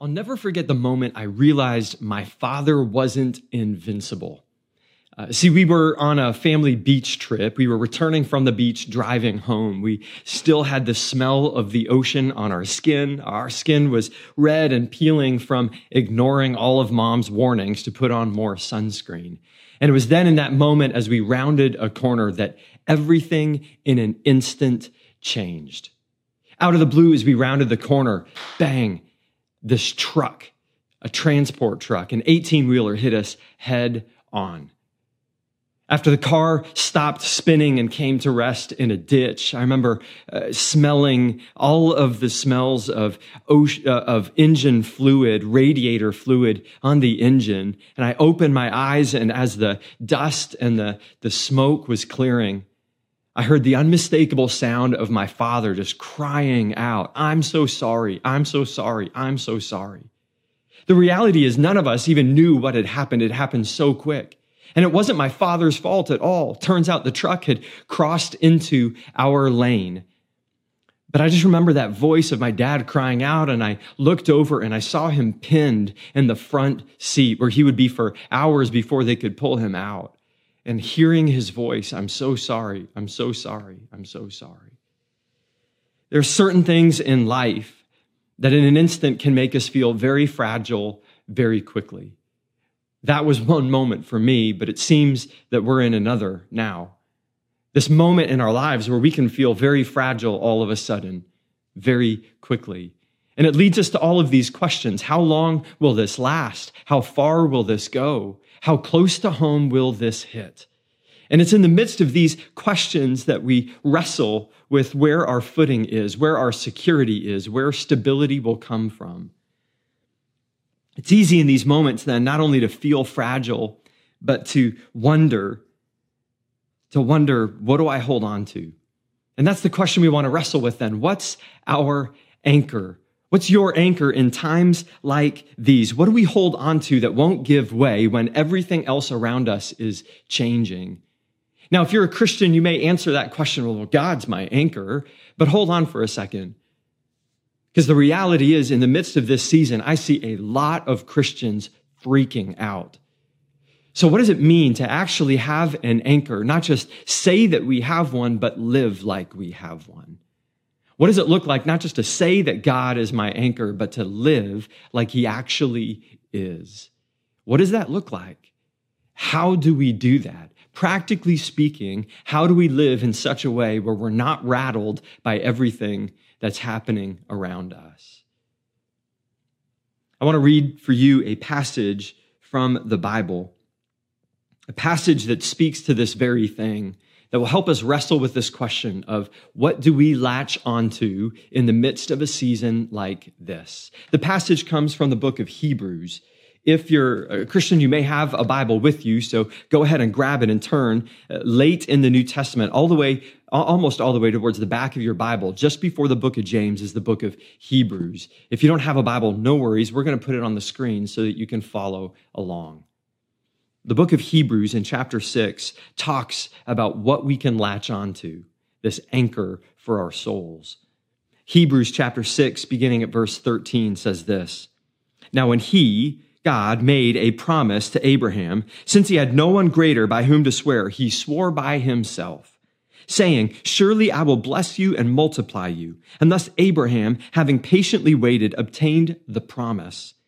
I'll never forget the moment I realized my father wasn't invincible. Uh, see, we were on a family beach trip. We were returning from the beach, driving home. We still had the smell of the ocean on our skin. Our skin was red and peeling from ignoring all of mom's warnings to put on more sunscreen. And it was then in that moment as we rounded a corner that everything in an instant changed. Out of the blue, as we rounded the corner, bang, this truck, a transport truck, an 18 wheeler hit us head on. After the car stopped spinning and came to rest in a ditch, I remember uh, smelling all of the smells of ocean, uh, of engine fluid, radiator fluid on the engine. And I opened my eyes, and as the dust and the, the smoke was clearing, I heard the unmistakable sound of my father just crying out, I'm so sorry, I'm so sorry, I'm so sorry. The reality is, none of us even knew what had happened. It happened so quick. And it wasn't my father's fault at all. Turns out the truck had crossed into our lane. But I just remember that voice of my dad crying out, and I looked over and I saw him pinned in the front seat where he would be for hours before they could pull him out. And hearing his voice, I'm so sorry, I'm so sorry, I'm so sorry. There are certain things in life that in an instant can make us feel very fragile very quickly. That was one moment for me, but it seems that we're in another now. This moment in our lives where we can feel very fragile all of a sudden, very quickly. And it leads us to all of these questions. How long will this last? How far will this go? How close to home will this hit? And it's in the midst of these questions that we wrestle with where our footing is, where our security is, where stability will come from. It's easy in these moments then not only to feel fragile, but to wonder, to wonder, what do I hold on to? And that's the question we want to wrestle with then. What's our anchor? What's your anchor in times like these? What do we hold on to that won't give way when everything else around us is changing? Now, if you're a Christian, you may answer that question, well, God's my anchor, but hold on for a second. Because the reality is, in the midst of this season, I see a lot of Christians freaking out. So, what does it mean to actually have an anchor? Not just say that we have one, but live like we have one. What does it look like not just to say that God is my anchor, but to live like He actually is? What does that look like? How do we do that? Practically speaking, how do we live in such a way where we're not rattled by everything that's happening around us. I want to read for you a passage from the Bible, a passage that speaks to this very thing that will help us wrestle with this question of what do we latch onto in the midst of a season like this. The passage comes from the book of Hebrews. If you're a Christian, you may have a Bible with you, so go ahead and grab it and turn uh, late in the New Testament, all the way, almost all the way towards the back of your Bible. Just before the book of James is the book of Hebrews. If you don't have a Bible, no worries. We're going to put it on the screen so that you can follow along. The book of Hebrews in chapter 6 talks about what we can latch onto, this anchor for our souls. Hebrews chapter 6, beginning at verse 13, says this Now, when he, God made a promise to Abraham, since he had no one greater by whom to swear, he swore by himself, saying, Surely I will bless you and multiply you. And thus Abraham, having patiently waited, obtained the promise.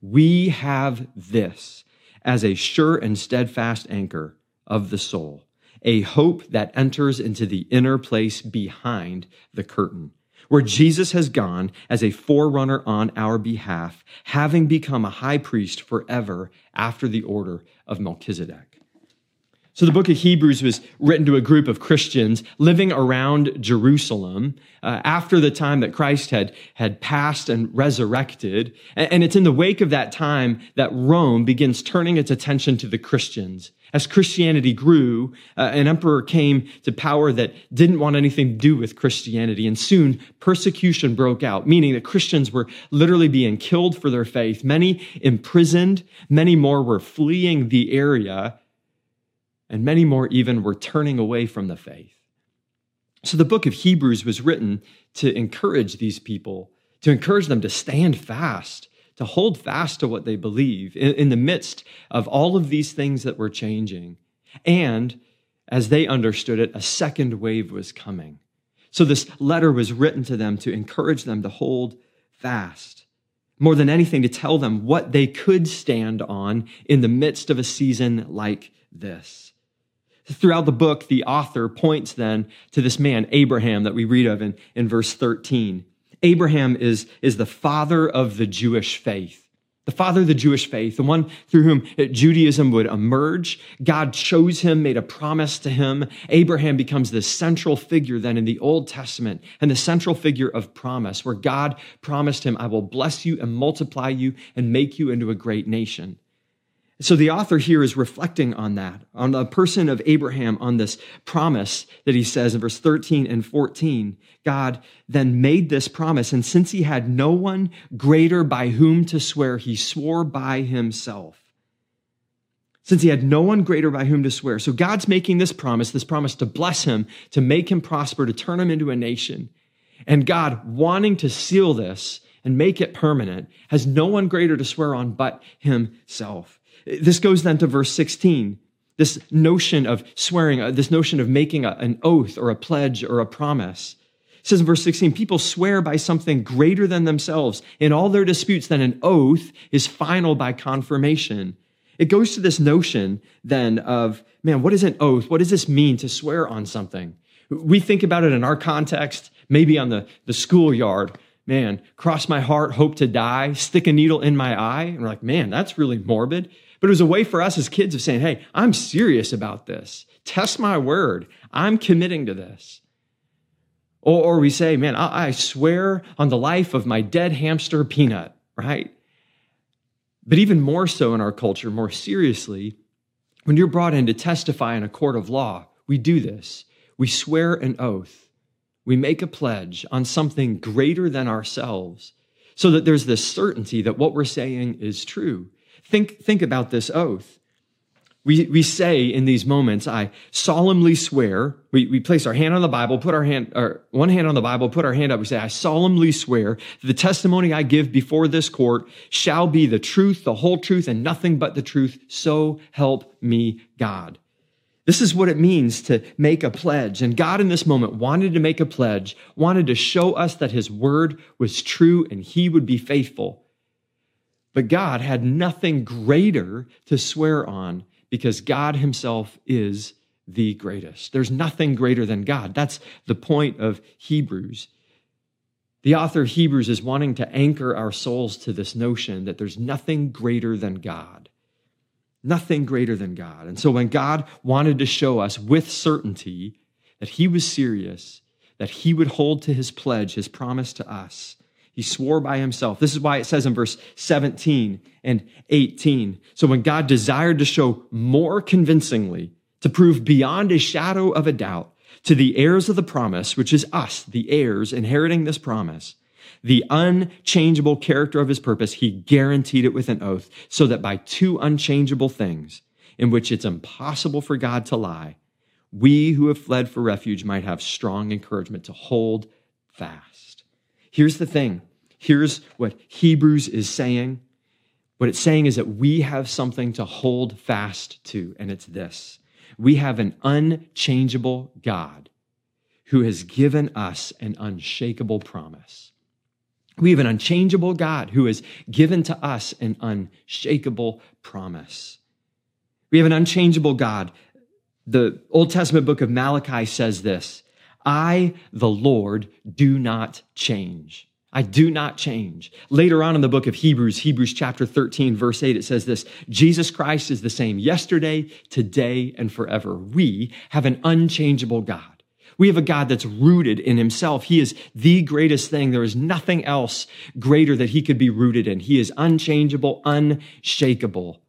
We have this as a sure and steadfast anchor of the soul, a hope that enters into the inner place behind the curtain where Jesus has gone as a forerunner on our behalf, having become a high priest forever after the order of Melchizedek. So the book of Hebrews was written to a group of Christians living around Jerusalem uh, after the time that Christ had, had passed and resurrected. And, and it's in the wake of that time that Rome begins turning its attention to the Christians. As Christianity grew, uh, an emperor came to power that didn't want anything to do with Christianity. And soon persecution broke out, meaning that Christians were literally being killed for their faith, many imprisoned, many more were fleeing the area and many more even were turning away from the faith. So the book of Hebrews was written to encourage these people, to encourage them to stand fast, to hold fast to what they believe in, in the midst of all of these things that were changing. And as they understood it, a second wave was coming. So this letter was written to them to encourage them to hold fast. More than anything, to tell them what they could stand on in the midst of a season like this. Throughout the book, the author points then to this man, Abraham, that we read of in, in verse 13. Abraham is, is the father of the Jewish faith. The father of the Jewish faith, the one through whom Judaism would emerge. God chose him, made a promise to him. Abraham becomes the central figure then in the Old Testament and the central figure of promise, where God promised him, I will bless you and multiply you and make you into a great nation. So the author here is reflecting on that, on the person of Abraham, on this promise that he says in verse 13 and 14. God then made this promise, and since he had no one greater by whom to swear, he swore by himself. Since he had no one greater by whom to swear. So God's making this promise, this promise to bless him, to make him prosper, to turn him into a nation. And God, wanting to seal this and make it permanent, has no one greater to swear on but himself. This goes then to verse 16. This notion of swearing, uh, this notion of making a, an oath or a pledge or a promise. It says in verse 16, people swear by something greater than themselves. In all their disputes, then an oath is final by confirmation. It goes to this notion then of, man, what is an oath? What does this mean to swear on something? We think about it in our context, maybe on the, the schoolyard. Man, cross my heart, hope to die, stick a needle in my eye. And we're like, man, that's really morbid. But it was a way for us as kids of saying, hey, I'm serious about this. Test my word. I'm committing to this. Or, or we say, man, I, I swear on the life of my dead hamster peanut, right? But even more so in our culture, more seriously, when you're brought in to testify in a court of law, we do this. We swear an oath. We make a pledge on something greater than ourselves so that there's this certainty that what we're saying is true. Think, think about this oath. We, we say in these moments, I solemnly swear, we, we place our hand on the Bible, put our hand, or one hand on the Bible, put our hand up. We say, I solemnly swear that the testimony I give before this court shall be the truth, the whole truth, and nothing but the truth. So help me God. This is what it means to make a pledge. And God in this moment wanted to make a pledge, wanted to show us that his word was true and he would be faithful. But God had nothing greater to swear on because God himself is the greatest. There's nothing greater than God. That's the point of Hebrews. The author of Hebrews is wanting to anchor our souls to this notion that there's nothing greater than God. Nothing greater than God. And so when God wanted to show us with certainty that he was serious, that he would hold to his pledge, his promise to us, he swore by himself. This is why it says in verse 17 and 18. So when God desired to show more convincingly, to prove beyond a shadow of a doubt to the heirs of the promise, which is us, the heirs inheriting this promise, the unchangeable character of his purpose, he guaranteed it with an oath, so that by two unchangeable things, in which it's impossible for God to lie, we who have fled for refuge might have strong encouragement to hold fast. Here's the thing Here's what Hebrews is saying. What it's saying is that we have something to hold fast to, and it's this we have an unchangeable God who has given us an unshakable promise. We have an unchangeable God who has given to us an unshakable promise. We have an unchangeable God. The Old Testament book of Malachi says this I, the Lord, do not change. I do not change. Later on in the book of Hebrews, Hebrews chapter 13, verse 8, it says this Jesus Christ is the same yesterday, today, and forever. We have an unchangeable God. We have a God that's rooted in himself. He is the greatest thing. There is nothing else greater that he could be rooted in. He is unchangeable, unshakable.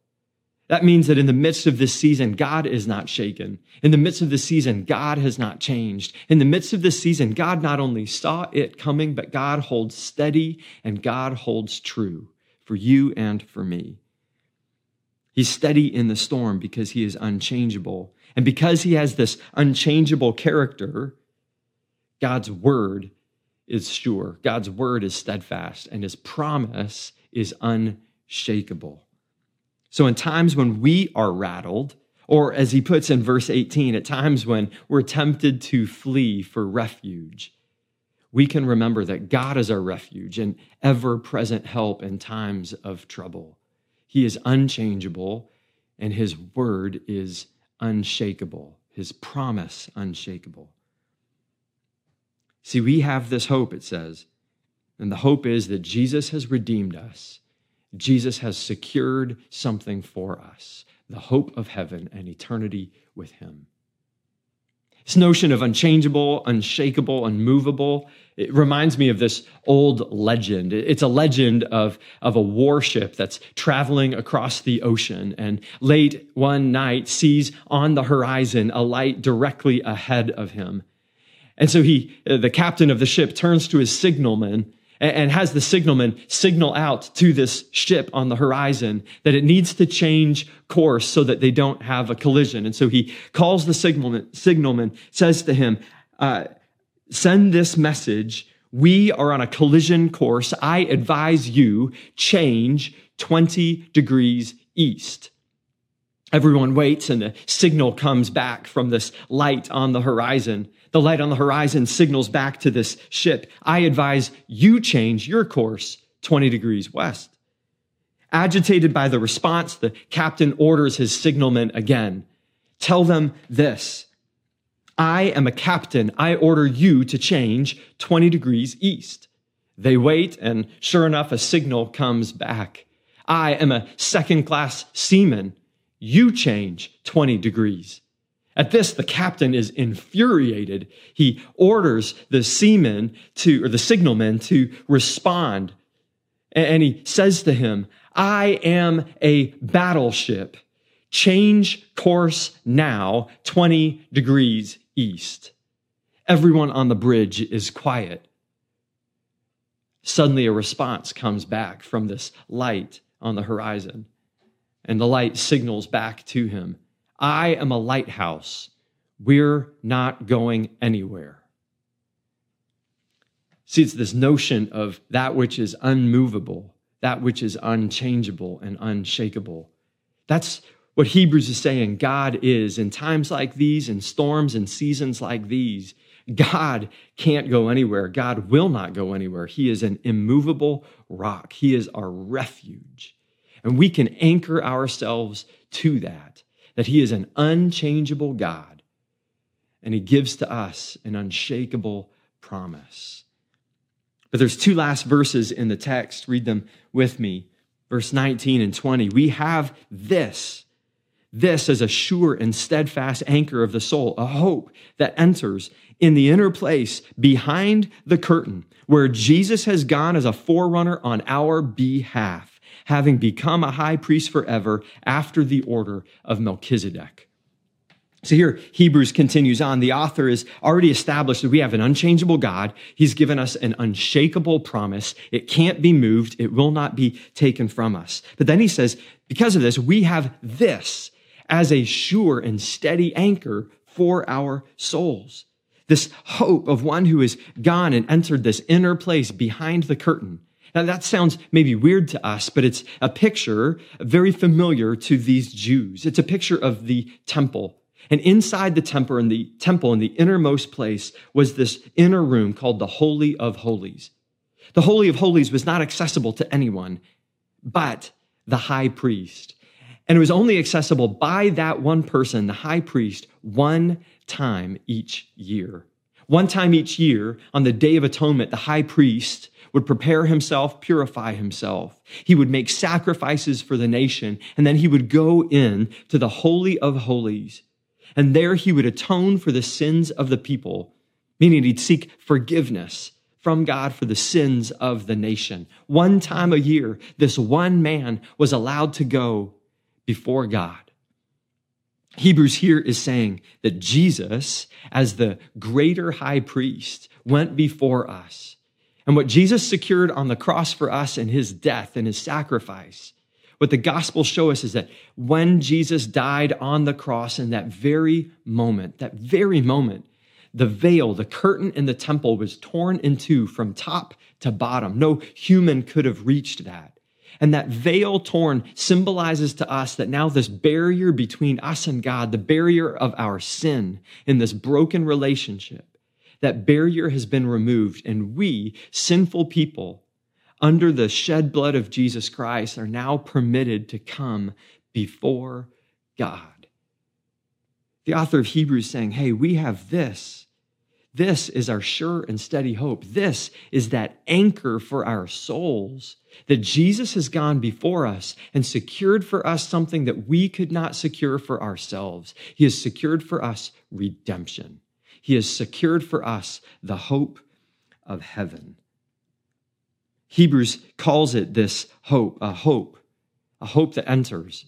That means that in the midst of this season, God is not shaken. In the midst of this season, God has not changed. In the midst of this season, God not only saw it coming, but God holds steady and God holds true for you and for me. He's steady in the storm because he is unchangeable. And because he has this unchangeable character, God's word is sure. God's word is steadfast and his promise is unshakable. So, in times when we are rattled, or as he puts in verse 18, at times when we're tempted to flee for refuge, we can remember that God is our refuge and ever present help in times of trouble. He is unchangeable, and his word is unshakable, his promise unshakable. See, we have this hope, it says, and the hope is that Jesus has redeemed us Jesus has secured something for us the hope of heaven and eternity with Him. This notion of unchangeable, unshakable, unmovable, it reminds me of this old legend. It's a legend of, of a warship that's traveling across the ocean and late one night sees on the horizon a light directly ahead of him. And so he, the captain of the ship turns to his signalman and has the signalman signal out to this ship on the horizon that it needs to change course so that they don't have a collision. And so he calls the signalman, signalman says to him, uh, send this message. We are on a collision course. I advise you change 20 degrees east. Everyone waits and the signal comes back from this light on the horizon. The light on the horizon signals back to this ship. I advise you change your course 20 degrees west. Agitated by the response, the captain orders his signalmen again. Tell them this. I am a captain. I order you to change 20 degrees east. They wait, and sure enough, a signal comes back. I am a second class seaman. You change 20 degrees at this, the captain is infuriated. He orders the seamen to, or the signalmen to respond. And he says to him, I am a battleship. Change course now 20 degrees east. Everyone on the bridge is quiet. Suddenly, a response comes back from this light on the horizon, and the light signals back to him I am a lighthouse. We're not going anywhere. See, it's this notion of that which is unmovable, that which is unchangeable and unshakable. That's what Hebrews is saying God is in times like these, in storms and seasons like these. God can't go anywhere. God will not go anywhere. He is an immovable rock. He is our refuge. And we can anchor ourselves to that that He is an unchangeable God and He gives to us an unshakable promise. But there's two last verses in the text. Read them with me. Verse 19 and 20. We have this, this as a sure and steadfast anchor of the soul, a hope that enters in the inner place behind the curtain where Jesus has gone as a forerunner on our behalf having become a high priest forever after the order of Melchizedek. So here, Hebrews continues on. The author has already established that we have an unchangeable God. He's given us an unshakable promise. It can't be moved. It will not be taken from us. But then he says, because of this, we have this as a sure and steady anchor for our souls. This hope of one who has gone and entered this inner place behind the curtain now that sounds maybe weird to us, but it's a picture very familiar to these Jews. It's a picture of the temple. And inside the temple in the temple in the innermost place was this inner room called the Holy of Holies. The Holy of Holies was not accessible to anyone but the high priest. And it was only accessible by that one person, the high priest, one time each year. One time each year, on the Day of Atonement, the high priest would prepare himself, purify himself. He would make sacrifices for the nation, and then he would go in to the Holy of Holies. And there he would atone for the sins of the people, meaning he'd seek forgiveness from God for the sins of the nation. One time a year, this one man was allowed to go before God. Hebrews here is saying that Jesus, as the greater high priest, went before us and what Jesus secured on the cross for us in his death and his sacrifice, what the gospel show us is that when Jesus died on the cross in that very moment, that very moment, the veil, the curtain in the temple was torn in two from top to bottom. No human could have reached that. And that veil torn symbolizes to us that now this barrier between us and God, the barrier of our sin in this broken relationship, that barrier has been removed, and we, sinful people, under the shed blood of Jesus Christ, are now permitted to come before God. The author of Hebrews saying, Hey, we have this. This is our sure and steady hope. This is that anchor for our souls that Jesus has gone before us and secured for us something that we could not secure for ourselves. He has secured for us redemption. He has secured for us the hope of heaven. Hebrews calls it this hope, a hope, a hope that enters,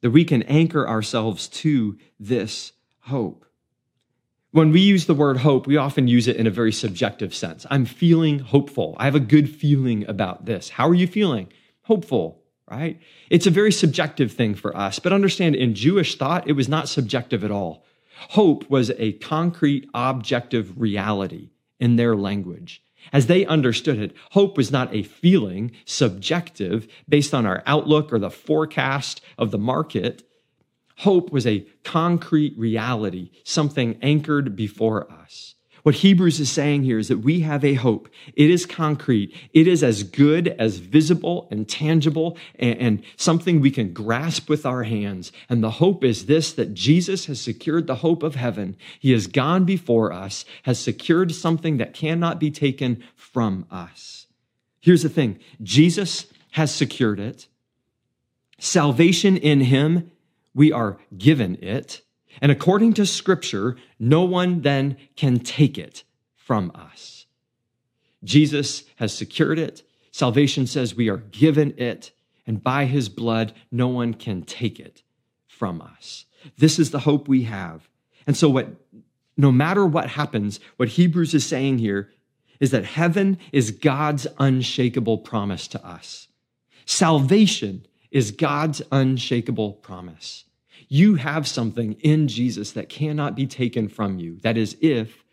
that we can anchor ourselves to this hope. When we use the word hope, we often use it in a very subjective sense. I'm feeling hopeful. I have a good feeling about this. How are you feeling? Hopeful, right? It's a very subjective thing for us, but understand in Jewish thought, it was not subjective at all. Hope was a concrete, objective reality in their language. As they understood it, hope was not a feeling, subjective, based on our outlook or the forecast of the market. Hope was a concrete reality, something anchored before us. What Hebrews is saying here is that we have a hope. It is concrete. It is as good as visible and tangible and, and, something we can grasp with our hands. And the hope is this, that Jesus has secured the hope of heaven. He has gone before us, has secured something that cannot be taken from us. Here's the thing. Jesus has secured it. Salvation in him, we are given it. And according to scripture, no one then can take it from us. Jesus has secured it. Salvation says we are given it, and by his blood, no one can take it from us. This is the hope we have. And so, what, no matter what happens, what Hebrews is saying here is that heaven is God's unshakable promise to us. Salvation is God's unshakable promise. You have something in Jesus that cannot be taken from you. That is, if,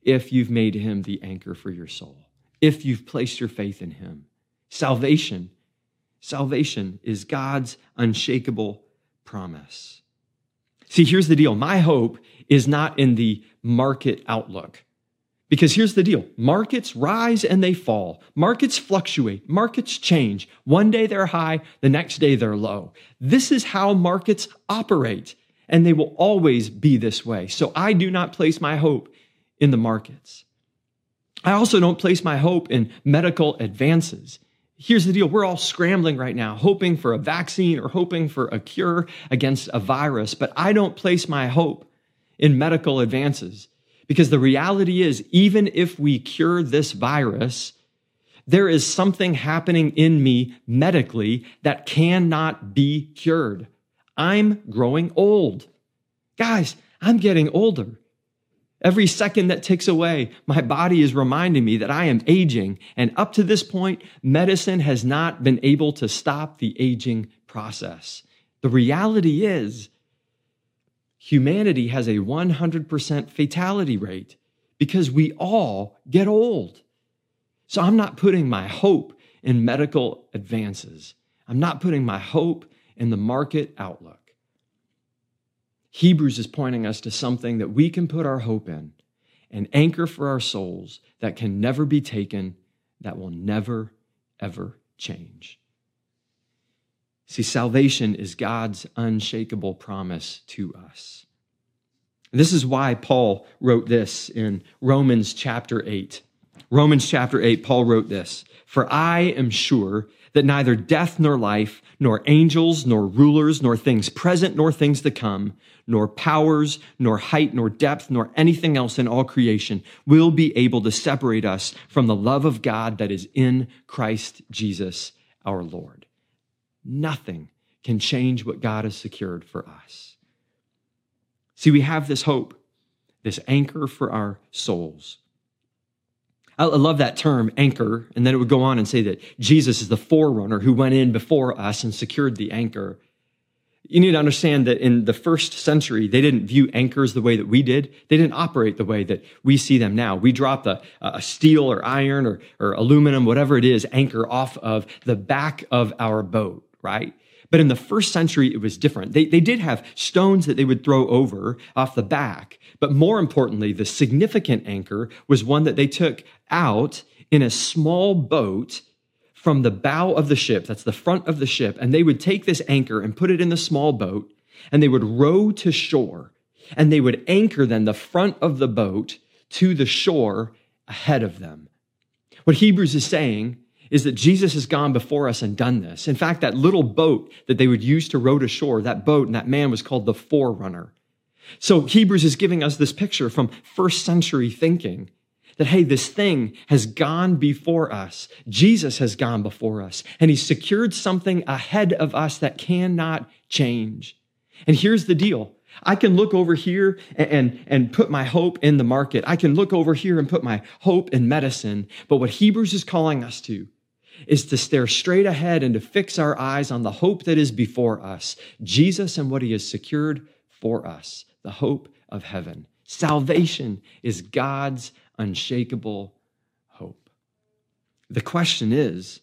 if you've made him the anchor for your soul, if you've placed your faith in him. Salvation, salvation is God's unshakable promise. See, here's the deal. My hope is not in the market outlook. Because here's the deal markets rise and they fall, markets fluctuate, markets change. One day they're high, the next day they're low. This is how markets operate, and they will always be this way. So I do not place my hope in the markets. I also don't place my hope in medical advances. Here's the deal we're all scrambling right now, hoping for a vaccine or hoping for a cure against a virus, but I don't place my hope in medical advances. Because the reality is, even if we cure this virus, there is something happening in me medically that cannot be cured. I'm growing old. Guys, I'm getting older. Every second that ticks away, my body is reminding me that I am aging. And up to this point, medicine has not been able to stop the aging process. The reality is, humanity has a 100% fatality rate because we all get old. So I'm not putting my hope in medical advances. I'm not putting my hope in the market outlook. Hebrews is pointing us to something that we can put our hope in, an anchor for our souls that can never be taken, that will never, ever change. See, salvation is God's unshakable promise to us. This is why Paul wrote this in Romans chapter 8. Romans chapter 8, Paul wrote this For I am sure that neither death nor life, nor angels, nor rulers, nor things present, nor things to come, nor powers, nor height, nor depth, nor anything else in all creation will be able to separate us from the love of God that is in Christ Jesus our Lord. Nothing can change what God has secured for us. See, we have this hope, this anchor for our souls. I love that term, anchor. And then it would go on and say that Jesus is the forerunner who went in before us and secured the anchor. You need to understand that in the first century, they didn't view anchors the way that we did. They didn't operate the way that we see them now. We drop a, a steel or iron or, or aluminum, whatever it is, anchor off of the back of our boat, right? But in the first century, it was different. They, they did have stones that they would throw over off the back. But more importantly, the significant anchor was one that they took out in a small boat from the bow of the ship. That's the front of the ship. And they would take this anchor and put it in the small boat and they would row to shore and they would anchor then the front of the boat to the shore ahead of them. What Hebrews is saying is that Jesus has gone before us and done this. In fact, that little boat that they would use to row to shore, that boat and that man was called the forerunner. So Hebrews is giving us this picture from first century thinking that, hey, this thing has gone before us. Jesus has gone before us and he's secured something ahead of us that cannot change. And here's the deal. I can look over here and, and, and, put my hope in the market. I can look over here and put my hope in medicine. But what Hebrews is calling us to is to stare straight ahead and to fix our eyes on the hope that is before us Jesus and what he has secured for us, the hope of heaven. Salvation is God's unshakable hope. The question is,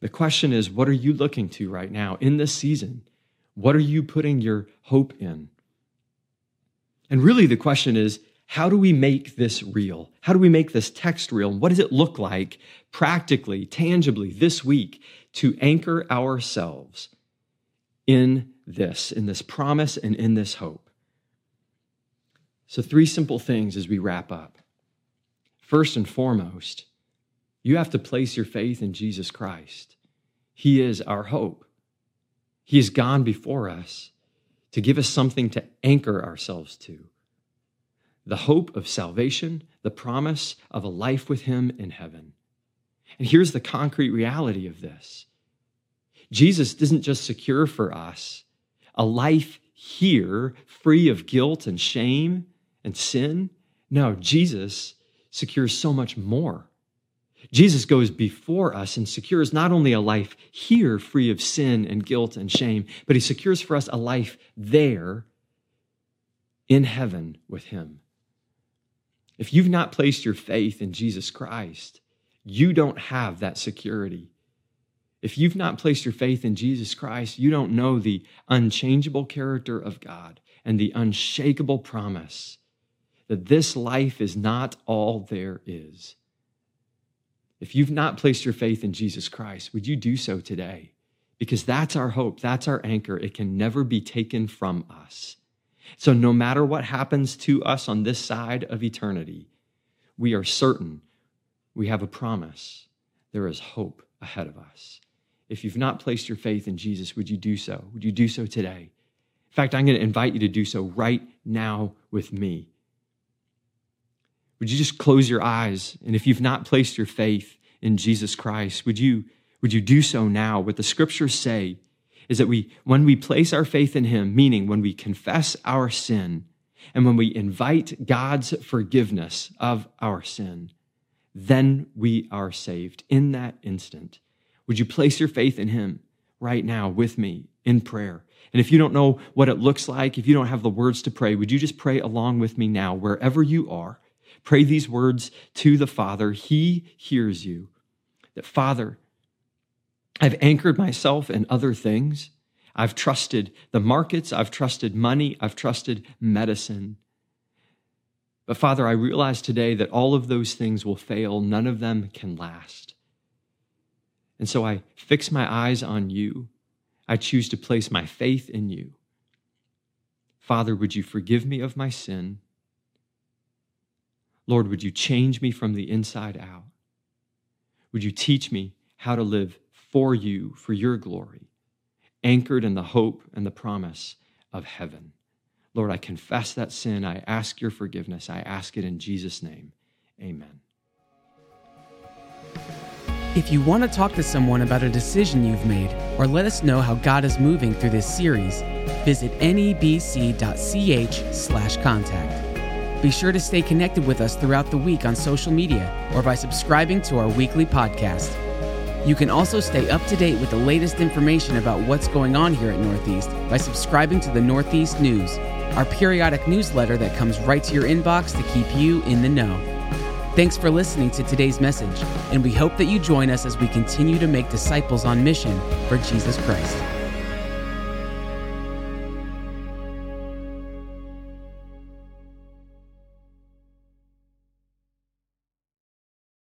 the question is, what are you looking to right now in this season? What are you putting your hope in? And really, the question is, how do we make this real? How do we make this text real? What does it look like practically, tangibly this week to anchor ourselves in this, in this promise and in this hope? So, three simple things as we wrap up. First and foremost, you have to place your faith in Jesus Christ. He is our hope. He has gone before us to give us something to anchor ourselves to the hope of salvation, the promise of a life with Him in heaven. And here's the concrete reality of this Jesus doesn't just secure for us a life here free of guilt and shame and sin. No, Jesus secures so much more. Jesus goes before us and secures not only a life here free of sin and guilt and shame, but he secures for us a life there in heaven with him. If you've not placed your faith in Jesus Christ, you don't have that security. If you've not placed your faith in Jesus Christ, you don't know the unchangeable character of God and the unshakable promise that this life is not all there is. If you've not placed your faith in Jesus Christ, would you do so today? Because that's our hope, that's our anchor. It can never be taken from us. So, no matter what happens to us on this side of eternity, we are certain we have a promise. There is hope ahead of us. If you've not placed your faith in Jesus, would you do so? Would you do so today? In fact, I'm going to invite you to do so right now with me. Would you just close your eyes? And if you've not placed your faith in Jesus Christ, would you, would you do so now? What the scriptures say is that we, when we place our faith in Him, meaning when we confess our sin and when we invite God's forgiveness of our sin, then we are saved in that instant. Would you place your faith in Him right now with me in prayer? And if you don't know what it looks like, if you don't have the words to pray, would you just pray along with me now, wherever you are? Pray these words to the Father. He hears you. That, Father, I've anchored myself in other things. I've trusted the markets. I've trusted money. I've trusted medicine. But Father, I realize today that all of those things will fail. None of them can last. And so I fix my eyes on you. I choose to place my faith in you. Father, would you forgive me of my sin? Lord, would you change me from the inside out? Would you teach me how to live for you, for your glory, anchored in the hope and the promise of heaven? Lord, I confess that sin. I ask your forgiveness. I ask it in Jesus' name. Amen. If you want to talk to someone about a decision you've made or let us know how God is moving through this series, visit nebc.ch/contact. Be sure to stay connected with us throughout the week on social media or by subscribing to our weekly podcast. You can also stay up to date with the latest information about what's going on here at Northeast by subscribing to the Northeast News, our periodic newsletter that comes right to your inbox to keep you in the know. Thanks for listening to today's message, and we hope that you join us as we continue to make disciples on mission for Jesus Christ.